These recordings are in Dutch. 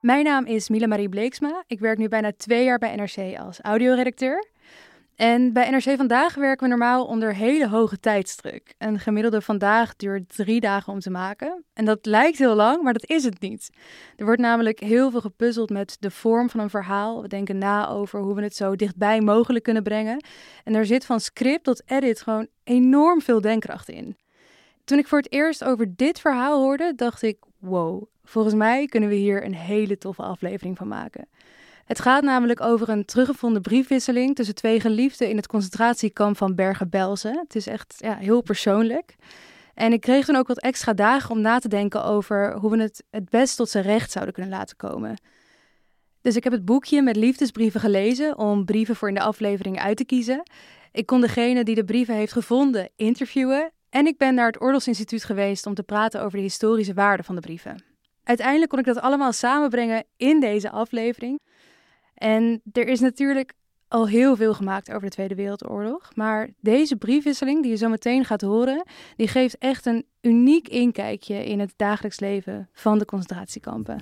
Mijn naam is Mila Marie Bleeksma. Ik werk nu bijna twee jaar bij NRC als audioredacteur. En bij NRC Vandaag werken we normaal onder hele hoge tijdsdruk. Een gemiddelde vandaag duurt drie dagen om te maken. En dat lijkt heel lang, maar dat is het niet. Er wordt namelijk heel veel gepuzzeld met de vorm van een verhaal. We denken na over hoe we het zo dichtbij mogelijk kunnen brengen. En er zit van script tot edit gewoon enorm veel denkkracht in. Toen ik voor het eerst over dit verhaal hoorde, dacht ik: wow, volgens mij kunnen we hier een hele toffe aflevering van maken. Het gaat namelijk over een teruggevonden briefwisseling tussen twee geliefden in het concentratiekamp van Bergen-Belsen. Het is echt ja, heel persoonlijk. En ik kreeg toen ook wat extra dagen om na te denken over hoe we het het best tot zijn recht zouden kunnen laten komen. Dus ik heb het boekje met liefdesbrieven gelezen om brieven voor in de aflevering uit te kiezen. Ik kon degene die de brieven heeft gevonden interviewen. En ik ben naar het Oorlogsinstituut geweest om te praten over de historische waarde van de brieven. Uiteindelijk kon ik dat allemaal samenbrengen in deze aflevering. En er is natuurlijk al heel veel gemaakt over de Tweede Wereldoorlog. Maar deze briefwisseling die je zo meteen gaat horen, die geeft echt een uniek inkijkje in het dagelijks leven van de concentratiekampen.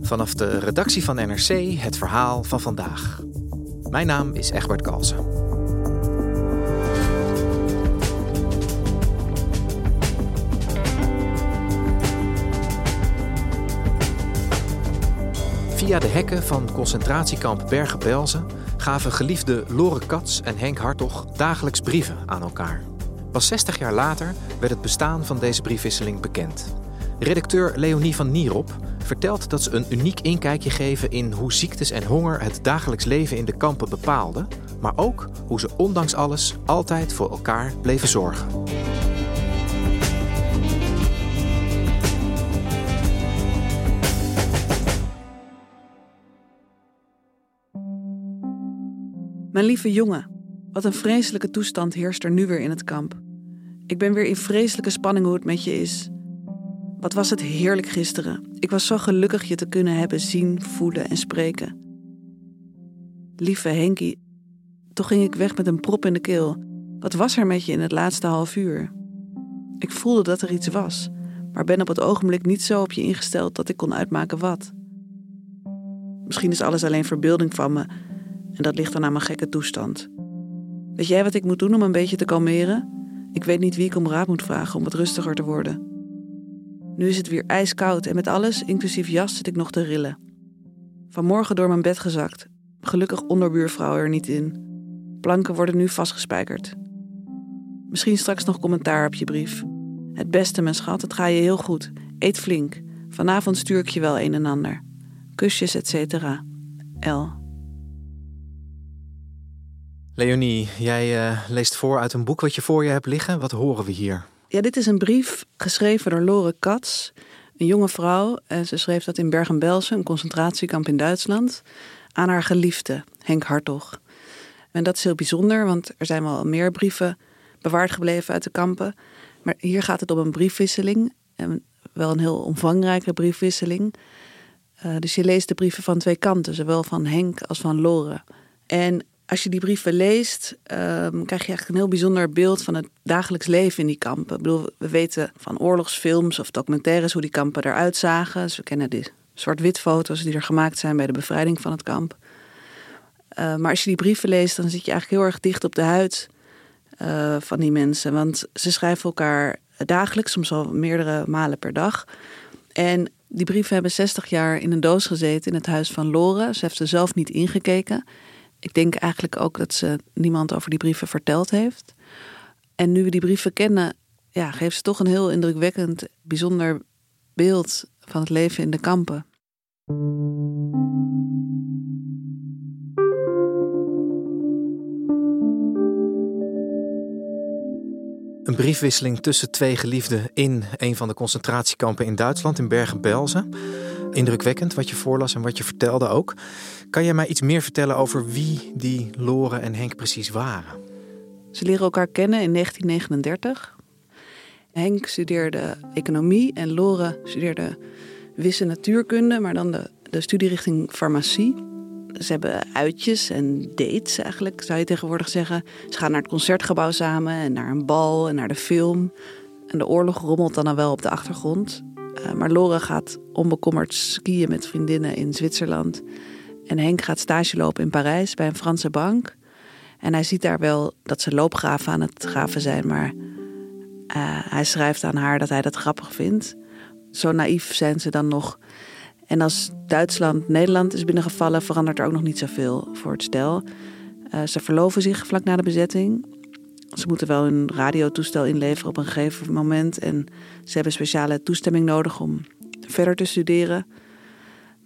Vanaf de redactie van NRC het verhaal van vandaag. Mijn naam is Egbert Kalsen. Via de hekken van concentratiekamp Bergen-Belsen gaven geliefde Lore Katz en Henk Hartog dagelijks brieven aan elkaar. Pas 60 jaar later werd het bestaan van deze briefwisseling bekend. Redacteur Leonie van Nierop vertelt dat ze een uniek inkijkje geven in hoe ziektes en honger het dagelijks leven in de kampen bepaalden, maar ook hoe ze ondanks alles altijd voor elkaar bleven zorgen. Mijn lieve jongen, wat een vreselijke toestand heerst er nu weer in het kamp. Ik ben weer in vreselijke spanning hoe het met je is. Wat was het heerlijk gisteren. Ik was zo gelukkig je te kunnen hebben zien, voelen en spreken. Lieve Henkie, toch ging ik weg met een prop in de keel. Wat was er met je in het laatste half uur? Ik voelde dat er iets was, maar ben op het ogenblik niet zo op je ingesteld dat ik kon uitmaken wat. Misschien is alles alleen verbeelding van me en dat ligt dan aan mijn gekke toestand. Weet jij wat ik moet doen om een beetje te kalmeren? Ik weet niet wie ik om raad moet vragen om wat rustiger te worden. Nu is het weer ijskoud en met alles, inclusief jas, zit ik nog te rillen. Vanmorgen door mijn bed gezakt. Gelukkig onderbuurvrouw er niet in. Planken worden nu vastgespijkerd. Misschien straks nog commentaar op je brief. Het beste, mijn schat, het gaat je heel goed. Eet flink. Vanavond stuur ik je wel een en ander. Kusjes, et cetera. L. Leonie, jij uh, leest voor uit een boek wat je voor je hebt liggen. Wat horen we hier? Ja, dit is een brief geschreven door Lore Katz, een jonge vrouw. En ze schreef dat in Bergen-Belsen, een concentratiekamp in Duitsland, aan haar geliefde, Henk Hartog. En dat is heel bijzonder, want er zijn wel meer brieven bewaard gebleven uit de kampen. Maar hier gaat het om een briefwisseling. En wel een heel omvangrijke briefwisseling. Uh, dus je leest de brieven van twee kanten, zowel van Henk als van Lore. En als je die brieven leest, um, krijg je echt een heel bijzonder beeld van het dagelijks leven in die kampen. Ik bedoel, we weten van oorlogsfilms of documentaires hoe die kampen eruit zagen. Dus we kennen die zwart-wit foto's die er gemaakt zijn bij de bevrijding van het kamp. Uh, maar als je die brieven leest, dan zit je eigenlijk heel erg dicht op de huid uh, van die mensen. Want ze schrijven elkaar dagelijks, soms al meerdere malen per dag. En die brieven hebben 60 jaar in een doos gezeten in het huis van Lore. Ze heeft er zelf niet ingekeken. Ik denk eigenlijk ook dat ze niemand over die brieven verteld heeft. En nu we die brieven kennen, ja, geeft ze toch een heel indrukwekkend, bijzonder beeld van het leven in de kampen. Een briefwisseling tussen twee geliefden in een van de concentratiekampen in Duitsland, in Bergen-Belsen. Indrukwekkend wat je voorlas en wat je vertelde ook. Kan jij mij iets meer vertellen over wie die Lore en Henk precies waren? Ze leren elkaar kennen in 1939. Henk studeerde economie en Lore studeerde wisse natuurkunde, maar dan de, de studierichting farmacie. Ze hebben uitjes en dates eigenlijk, zou je tegenwoordig zeggen. Ze gaan naar het concertgebouw samen en naar een bal en naar de film. En de oorlog rommelt dan, dan wel op de achtergrond. Uh, maar Lore gaat onbekommerd skiën met vriendinnen in Zwitserland. En Henk gaat stage lopen in Parijs bij een Franse bank. En hij ziet daar wel dat ze loopgraven aan het graven zijn, maar uh, hij schrijft aan haar dat hij dat grappig vindt. Zo naïef zijn ze dan nog. En als Duitsland Nederland is binnengevallen, verandert er ook nog niet zoveel voor het stel. Uh, ze verloven zich vlak na de bezetting. Ze moeten wel een radiotoestel inleveren op een gegeven moment. En ze hebben speciale toestemming nodig om verder te studeren.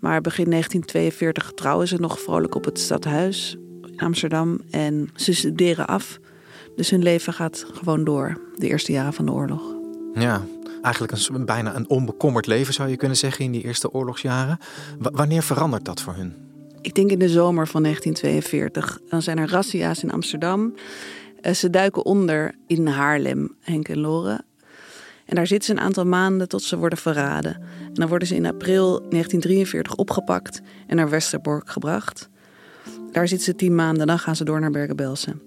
Maar begin 1942 trouwen ze nog vrolijk op het stadhuis in Amsterdam. En ze studeren af. Dus hun leven gaat gewoon door, de eerste jaren van de oorlog. Ja, eigenlijk een, bijna een onbekommerd leven zou je kunnen zeggen in die eerste oorlogsjaren. wanneer verandert dat voor hun? Ik denk in de zomer van 1942. Dan zijn er razzia's in Amsterdam. Eh, ze duiken onder in Haarlem, Henk en Lore. En daar zitten ze een aantal maanden tot ze worden verraden. En dan worden ze in april 1943 opgepakt en naar Westerbork gebracht. Daar zitten ze tien maanden, dan gaan ze door naar Bergen-Belsen.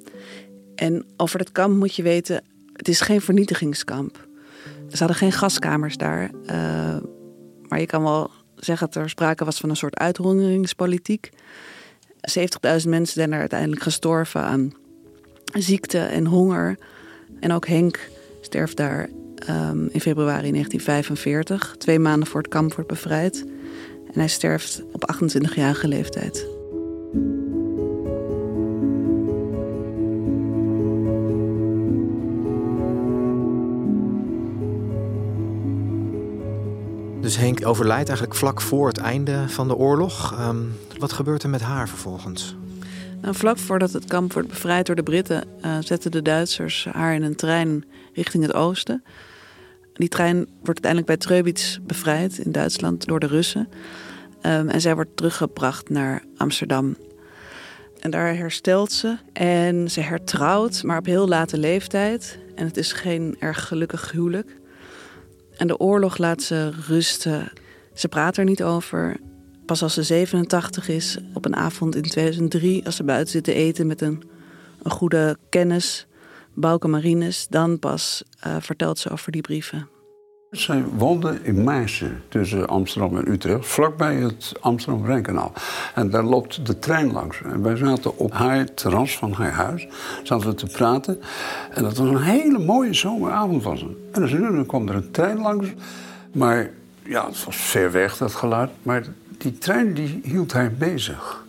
En over het kamp moet je weten, het is geen vernietigingskamp. Er hadden geen gaskamers daar. Uh, maar je kan wel zeggen dat er sprake was van een soort uithongeringspolitiek. 70.000 mensen zijn er uiteindelijk gestorven aan ziekte en honger. En ook Henk sterft daar um, in februari 1945, twee maanden voor het kamp wordt bevrijd. En hij sterft op 28-jarige leeftijd. Dus Henk overlijdt eigenlijk vlak voor het einde van de oorlog. Um, wat gebeurt er met haar vervolgens? Nou, vlak voordat het kamp wordt bevrijd door de Britten, uh, zetten de Duitsers haar in een trein richting het oosten. Die trein wordt uiteindelijk bij Treubitz bevrijd in Duitsland door de Russen. Um, en zij wordt teruggebracht naar Amsterdam. En daar herstelt ze en ze hertrouwt, maar op heel late leeftijd. En het is geen erg gelukkig huwelijk. En de oorlog laat ze rusten. Ze praat er niet over. Pas als ze 87 is, op een avond in 2003, als ze buiten zit te eten met een, een goede kennis, Bouke Marines, dan pas uh, vertelt ze over die brieven. Zij woonde in Meissen, tussen Amsterdam en Utrecht, vlakbij het Amsterdam-Rijnkanaal. En daar loopt de trein langs. En wij zaten op haar terras van haar huis, zaten we te praten. En dat was een hele mooie zomeravond was het. En dan kwam er een trein langs. Maar ja, het was ver weg, dat geluid. Maar die trein die hield haar bezig.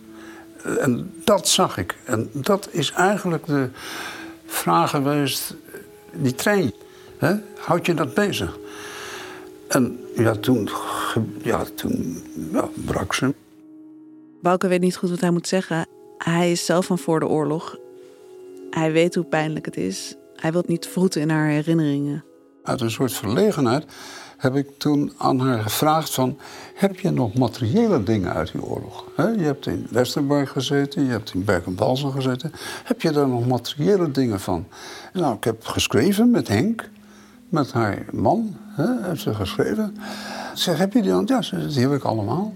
En dat zag ik. En dat is eigenlijk de vraag geweest, die trein, hè, houd je dat bezig? En ja, toen, ja, toen ja, brak ze. Bouke weet niet goed wat hij moet zeggen. Hij is zelf van voor de oorlog. Hij weet hoe pijnlijk het is. Hij wil niet vroeten in haar herinneringen. Uit een soort verlegenheid heb ik toen aan haar gevraagd van... heb je nog materiële dingen uit die oorlog? je hebt in Westerbork gezeten, je hebt in Bergen-Belsen gezeten. Heb je daar nog materiële dingen van? nou, ik heb geschreven met Henk met haar man, hè, heeft ze geschreven. Ze zegt, heb je die dan? Ja, die heb ik allemaal.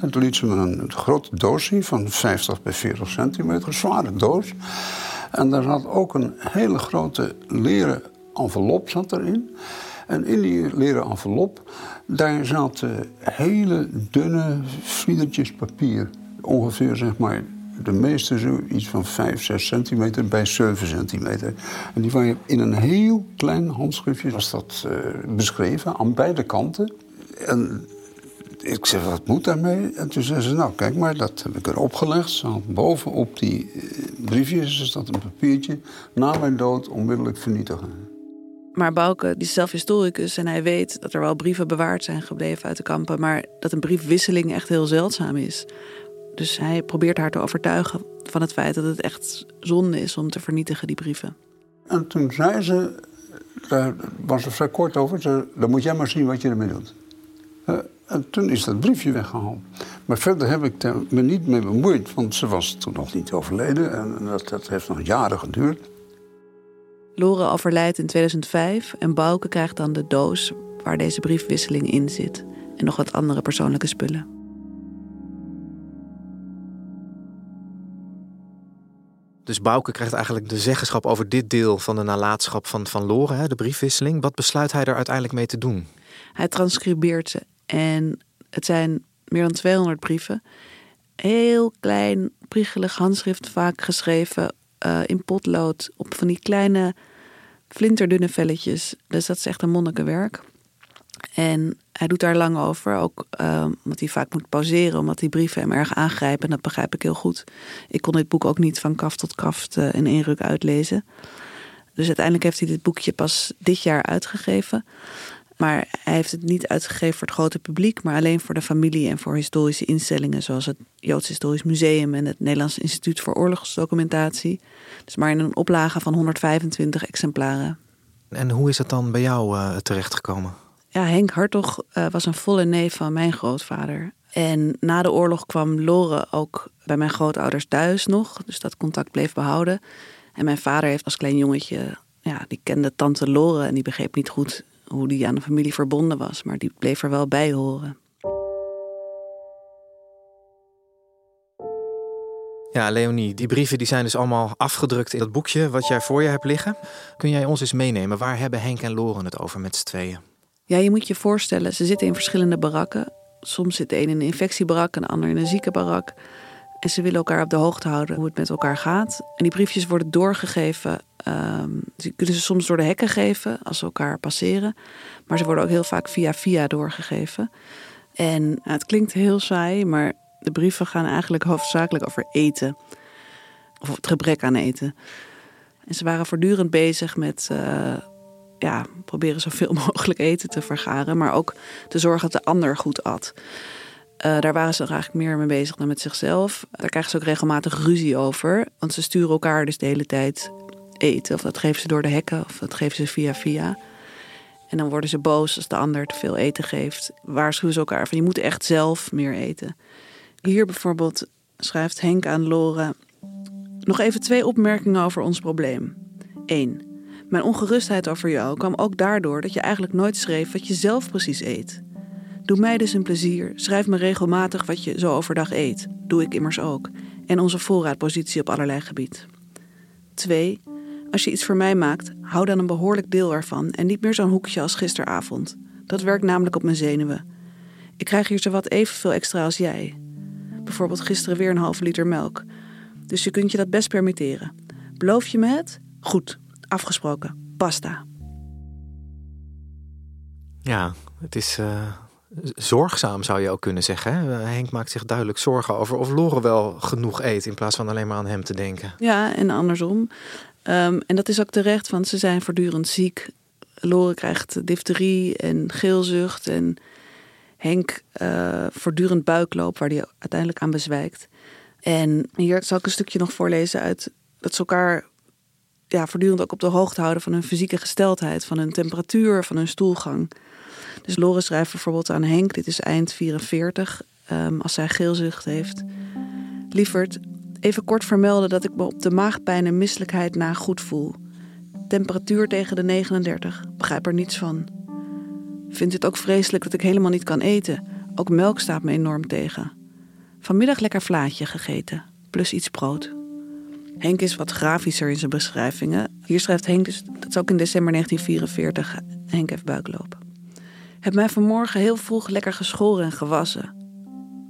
En toen liet ze me een grote doos zien van 50 bij 40 centimeter, een zware doos. En daar zat ook een hele grote leren envelop zat erin. En in die leren envelop, daar zaten hele dunne vliedertjes papier. Ongeveer zeg maar de meeste zoiets van 5, 6 centimeter bij 7 centimeter. En die waren in een heel klein handschriftje was dat uh, beschreven aan beide kanten. En ik zei, wat moet daarmee? En toen zei ze, nou kijk maar, dat heb ik erop gelegd. Bovenop die uh, briefjes is dat een papiertje. Na mijn dood onmiddellijk vernietigen. Maar Bouke, die is zelf historicus en hij weet dat er wel brieven bewaard zijn gebleven uit de kampen, maar dat een briefwisseling echt heel zeldzaam is. Dus hij probeert haar te overtuigen van het feit dat het echt zonde is om te vernietigen, die brieven. En toen zei ze, daar was er vrij kort over. Ze, dan moet jij maar zien wat je ermee doet. Uh, en toen is dat briefje weggehaald. Maar verder heb ik me niet mee bemoeid, want ze was toen nog niet overleden. En dat, dat heeft nog jaren geduurd. Lore overlijdt in 2005 en Bouke krijgt dan de doos waar deze briefwisseling in zit. En nog wat andere persoonlijke spullen. Dus Bouke krijgt eigenlijk de zeggenschap over dit deel van de nalatenschap van, van Lore, de briefwisseling. Wat besluit hij er uiteindelijk mee te doen? Hij transcribeert ze en het zijn meer dan 200 brieven. Heel klein, priegelig handschrift, vaak geschreven uh, in potlood op van die kleine flinterdunne velletjes. Dus dat is echt een monnikenwerk. En hij doet daar lang over, ook uh, omdat hij vaak moet pauzeren, omdat die brieven hem erg aangrijpen. En dat begrijp ik heel goed. Ik kon dit boek ook niet van kaft tot kaft uh, in één ruk uitlezen. Dus uiteindelijk heeft hij dit boekje pas dit jaar uitgegeven. Maar hij heeft het niet uitgegeven voor het grote publiek, maar alleen voor de familie en voor historische instellingen, zoals het Joods Historisch Museum en het Nederlands Instituut voor Oorlogsdocumentatie. Dus maar in een oplage van 125 exemplaren. En hoe is het dan bij jou uh, terechtgekomen? Ja, Henk Hartog uh, was een volle neef van mijn grootvader. En na de oorlog kwam Lore ook bij mijn grootouders thuis nog. Dus dat contact bleef behouden. En mijn vader heeft als klein jongetje, ja, die kende tante Lore en die begreep niet goed hoe die aan de familie verbonden was, maar die bleef er wel bij horen. Ja, Leonie, die brieven die zijn dus allemaal afgedrukt in dat boekje wat jij voor je hebt liggen. Kun jij ons eens meenemen? Waar hebben Henk en Loren het over met z'n tweeën? Ja, je moet je voorstellen, ze zitten in verschillende barakken. Soms zit de een in een infectiebarak en de ander in een ziekenbarak. En ze willen elkaar op de hoogte houden hoe het met elkaar gaat. En die briefjes worden doorgegeven. Um, die kunnen ze soms door de hekken geven als ze elkaar passeren. Maar ze worden ook heel vaak via via doorgegeven. En nou, het klinkt heel saai, maar de brieven gaan eigenlijk hoofdzakelijk over eten. Of het gebrek aan eten. En ze waren voortdurend bezig met uh, ja, proberen zoveel mogelijk eten te vergaren. Maar ook te zorgen dat de ander goed at. Uh, daar waren ze eigenlijk meer mee bezig dan met zichzelf. Daar krijgen ze ook regelmatig ruzie over. Want ze sturen elkaar dus de hele tijd eten. Of dat geven ze door de hekken, of dat geven ze via via. En dan worden ze boos als de ander te veel eten geeft. Waarschuwen ze elkaar van je moet echt zelf meer eten. Hier bijvoorbeeld schrijft Henk aan Lore... Nog even twee opmerkingen over ons probleem. 1. Mijn ongerustheid over jou kwam ook daardoor dat je eigenlijk nooit schreef wat je zelf precies eet. Doe mij dus een plezier. Schrijf me regelmatig wat je zo overdag eet. Doe ik immers ook. En onze voorraadpositie op allerlei gebied. 2. Als je iets voor mij maakt, hou dan een behoorlijk deel ervan en niet meer zo'n hoekje als gisteravond. Dat werkt namelijk op mijn zenuwen. Ik krijg hier zowat evenveel extra als jij. Bijvoorbeeld gisteren weer een halve liter melk. Dus je kunt je dat best permitteren. Beloof je me het? Goed, afgesproken. Basta. Ja, het is uh, zorgzaam zou je ook kunnen zeggen. Hè? Henk maakt zich duidelijk zorgen over of Lore wel genoeg eet in plaats van alleen maar aan hem te denken. Ja, en andersom. Um, en dat is ook terecht, want ze zijn voortdurend ziek. Lore krijgt difterie en geelzucht en Henk uh, voortdurend buikloop waar hij uiteindelijk aan bezwijkt. En hier zal ik een stukje nog voorlezen uit dat ze elkaar ja, voortdurend ook op de hoogte houden van hun fysieke gesteldheid, van hun temperatuur, van hun stoelgang. Dus Lore schrijft bijvoorbeeld aan Henk, dit is eind 44, um, als zij geelzucht heeft. Lieverd, even kort vermelden dat ik me op de maagpijn en misselijkheid na goed voel. Temperatuur tegen de 39, begrijp er niets van. Vind het ook vreselijk dat ik helemaal niet kan eten. Ook melk staat me enorm tegen. Vanmiddag lekker vlaatje gegeten, plus iets brood. Henk is wat grafischer in zijn beschrijvingen. Hier schrijft Henk dus, dat is ook in december 1944, Henk heeft buiklopen. Heb mij vanmorgen heel vroeg lekker geschoren en gewassen.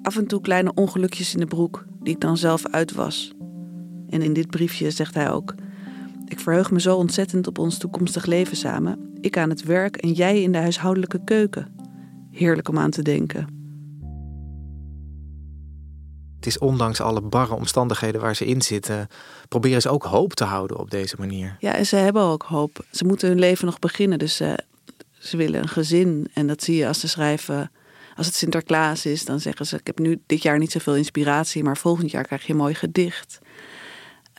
Af en toe kleine ongelukjes in de broek, die ik dan zelf uitwas. En in dit briefje zegt hij ook: Ik verheug me zo ontzettend op ons toekomstig leven samen. Ik aan het werk en jij in de huishoudelijke keuken. Heerlijk om aan te denken. Het is ondanks alle barre omstandigheden waar ze in zitten, proberen ze ook hoop te houden op deze manier. Ja, en ze hebben ook hoop. Ze moeten hun leven nog beginnen, dus ze, ze willen een gezin. En dat zie je als ze schrijven. Als het Sinterklaas is, dan zeggen ze: Ik heb nu dit jaar niet zoveel inspiratie, maar volgend jaar krijg je een mooi gedicht.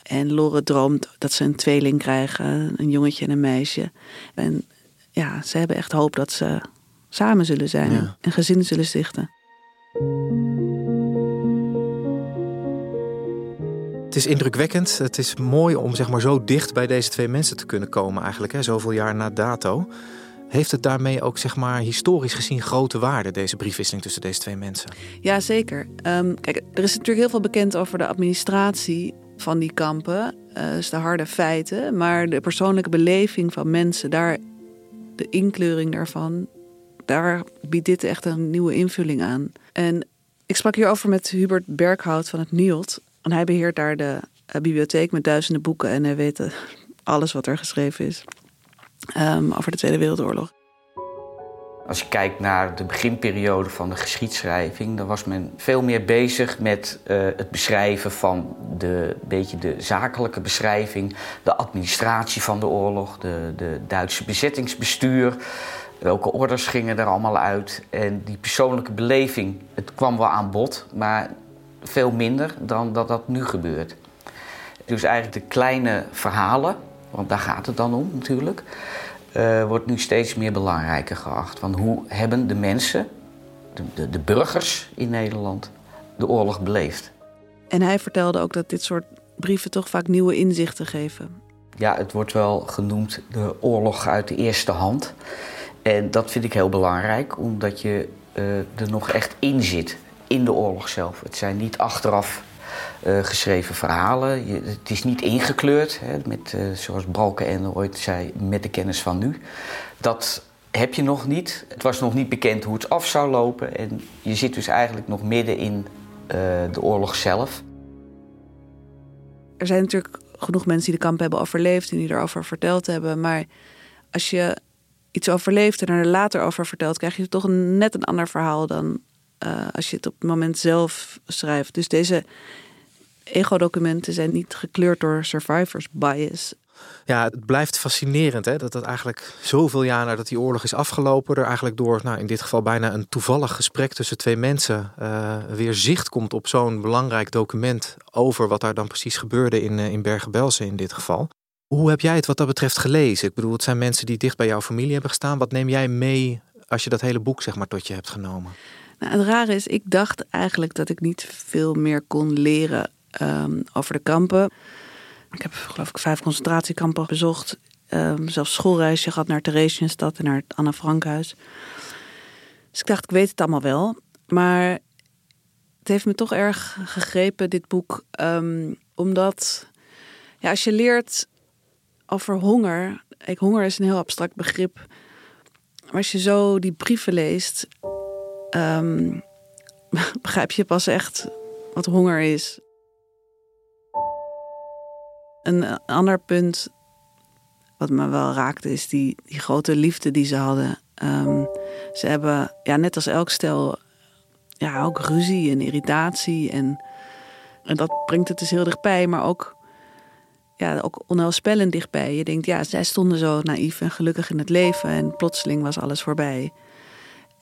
En Lore droomt dat ze een tweeling krijgen, een jongetje en een meisje. En ja, ze hebben echt hoop dat ze samen zullen zijn Ja. en gezinnen zullen stichten. Het is indrukwekkend. Het is mooi om zeg maar, zo dicht bij deze twee mensen te kunnen komen, eigenlijk, hè, zoveel jaar na dato. Heeft het daarmee ook zeg maar, historisch gezien grote waarde, deze briefwisseling tussen deze twee mensen? Ja, zeker. Ehm, kijk, er is natuurlijk heel veel bekend over de administratie van die kampen. eh, dus de harde feiten. Maar de persoonlijke beleving van mensen, daar, de inkleuring daarvan, daar biedt dit echt een nieuwe invulling aan. En ik sprak hierover met Hubert Berghout van het NIOD. En hij beheert daar de eh, bibliotheek met duizenden boeken en hij weet eh, alles wat er geschreven is ehm, over de Tweede Wereldoorlog. Als je kijkt naar de beginperiode van de geschiedschrijving, dan was men veel meer bezig met eh, het beschrijven van de beetje de zakelijke beschrijving, de administratie van de oorlog, de, de Duitse bezettingsbestuur. Welke orders gingen er allemaal uit? En die persoonlijke beleving, het kwam wel aan bod, maar veel minder dan dat dat nu gebeurt. Dus eigenlijk de kleine verhalen, want daar gaat het dan om natuurlijk, eh, wordt nu steeds meer belangrijker geacht. Want hoe hebben de mensen, de, de, de burgers in Nederland, de oorlog beleefd? En hij vertelde ook dat dit soort brieven toch vaak nieuwe inzichten geven. Ja, het wordt wel genoemd de oorlog uit de eerste hand. En dat vind ik heel belangrijk, omdat je eh, er nog echt in zit, in de oorlog zelf. Het zijn niet achteraf eh, geschreven verhalen. Het is niet ingekleurd, hè, met, eh, zoals Balkenende ooit zei, met de kennis van nu. Dat heb je nog niet. Het was nog niet bekend hoe het af zou lopen. En je zit dus eigenlijk nog midden in eh, de oorlog zelf. Er zijn natuurlijk genoeg mensen die de kamp hebben overleefd en die erover verteld hebben. Maar als je iets overleeft en er later over vertelt, krijg je toch net een ander verhaal dan als je het op het moment zelf schrijft. Dus deze ego-documenten zijn niet gekleurd door survivors bias. Ja, het blijft fascinerend hè, dat dat eigenlijk zoveel jaar nadat die oorlog is afgelopen, er eigenlijk door, nou, in dit geval bijna een toevallig gesprek tussen twee mensen, eh, weer zicht komt op zo'n belangrijk document over wat daar dan precies gebeurde in, eh, in Bergen-Belsen in dit geval. Hoe heb jij het wat dat betreft gelezen? Ik bedoel, het zijn mensen die dicht bij jouw familie hebben gestaan. Wat neem jij mee als je dat hele boek zeg maar tot je hebt genomen? Nou, het rare is, ik dacht eigenlijk dat ik niet veel meer kon leren ehm, over de kampen. Ik heb geloof ik vijf concentratiekampen bezocht. Ehm, zelfs schoolreisje gehad naar Theresienstad en naar het Anne Frankhuis. Dus ik dacht, ik weet het allemaal wel. Maar het heeft me toch erg gegrepen, dit boek. ehm, omdat ja, als je leert over honger... Ik, honger is een heel abstract begrip. Maar als je zo die brieven leest... begrijp je pas echt wat honger is. Een ander punt wat me wel raakte is die, die grote liefde die ze hadden. Ehm, ze hebben, ja, net als elk stel, ja, ook ruzie en irritatie. En, en dat brengt het dus heel dichtbij, maar ook, ja, ook onheilspellend dichtbij. Je denkt, ja, zij stonden zo naïef en gelukkig in het leven en plotseling was alles voorbij.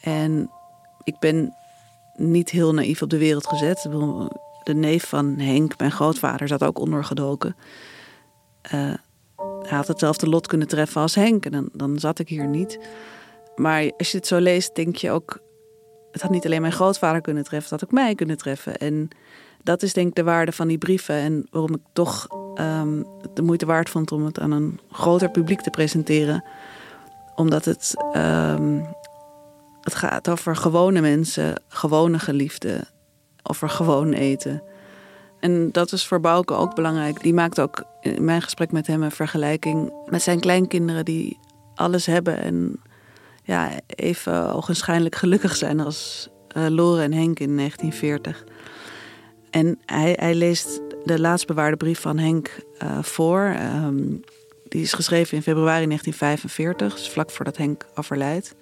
En ik ben niet heel naïef op de wereld gezet. De neef van Henk, mijn grootvader, zat ook ondergedoken. Eh, hij had hetzelfde lot kunnen treffen als Henk en dan, dan zat ik hier niet. Maar als je het zo leest, denk je ook... het had niet alleen mijn grootvader kunnen treffen, het had ook mij kunnen treffen. En dat is denk ik de waarde van die brieven. En waarom ik toch ehm, de moeite waard vond om het aan een groter publiek te presenteren. Omdat het, ehm, het gaat over gewone mensen, gewone geliefden, over gewoon eten. En dat is voor Bouke ook belangrijk. Die maakt ook in mijn gesprek met hem een vergelijking met zijn kleinkinderen die alles hebben en ja, even ogenschijnlijk gelukkig zijn als uh, Lore en Henk in 1940. En hij, hij leest de laatst bewaarde brief van Henk uh, voor. Um, die is geschreven in februari 1945, dus vlak voordat Henk overlijdt.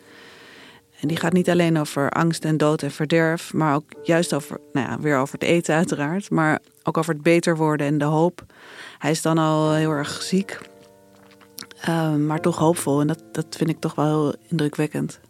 En die gaat niet alleen over angst en dood en verderf, maar ook juist over, nou ja, weer over het eten uiteraard, maar ook over het beter worden en de hoop. Hij is dan al heel erg ziek, uh, maar toch hoopvol. En dat, dat vind ik toch wel heel indrukwekkend.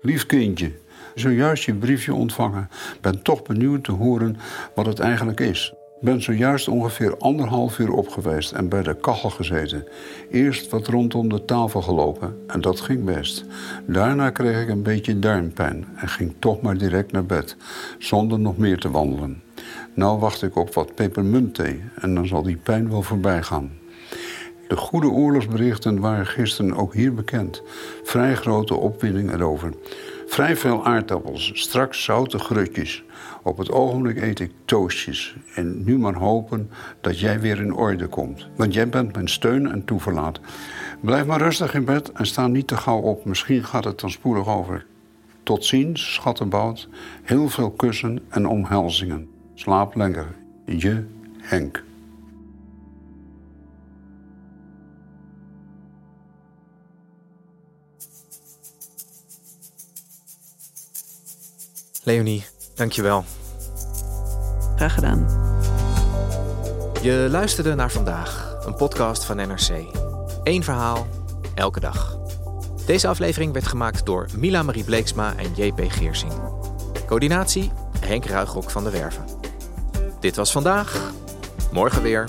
Lief kindje, zojuist je briefje ontvangen. Ben toch benieuwd te horen wat het eigenlijk is. Ben zojuist ongeveer anderhalf uur op geweest en bij de kachel gezeten. Eerst wat rondom de tafel gelopen en dat ging best. Daarna kreeg ik een beetje darmpijn en ging toch maar direct naar bed, zonder nog meer te wandelen. Nou wacht ik op wat pepermuntthee en dan zal die pijn wel voorbij gaan. De goede oorlogsberichten waren gisteren ook hier bekend. Vrij grote opwinding erover. Vrij veel aardappels, straks zoute grutjes. Op het ogenblik eet ik toastjes. En nu maar hopen dat jij weer in orde komt. Want jij bent mijn steun en toeverlaat. Blijf maar rustig in bed en sta niet te gauw op. Misschien gaat het dan spoedig over. Tot ziens, schattenbout. Heel veel kussen en omhelzingen. Slaap lekker. Je, Henk. Leonie, dankjewel. Graag gedaan. Je luisterde naar vandaag, een podcast van NRC. Eén verhaal, elke dag. Deze aflevering werd gemaakt door Mila Marie Bleeksma en JP Geersing. Coördinatie Henk Ruigrok van de Werven. Dit was vandaag. Morgen weer.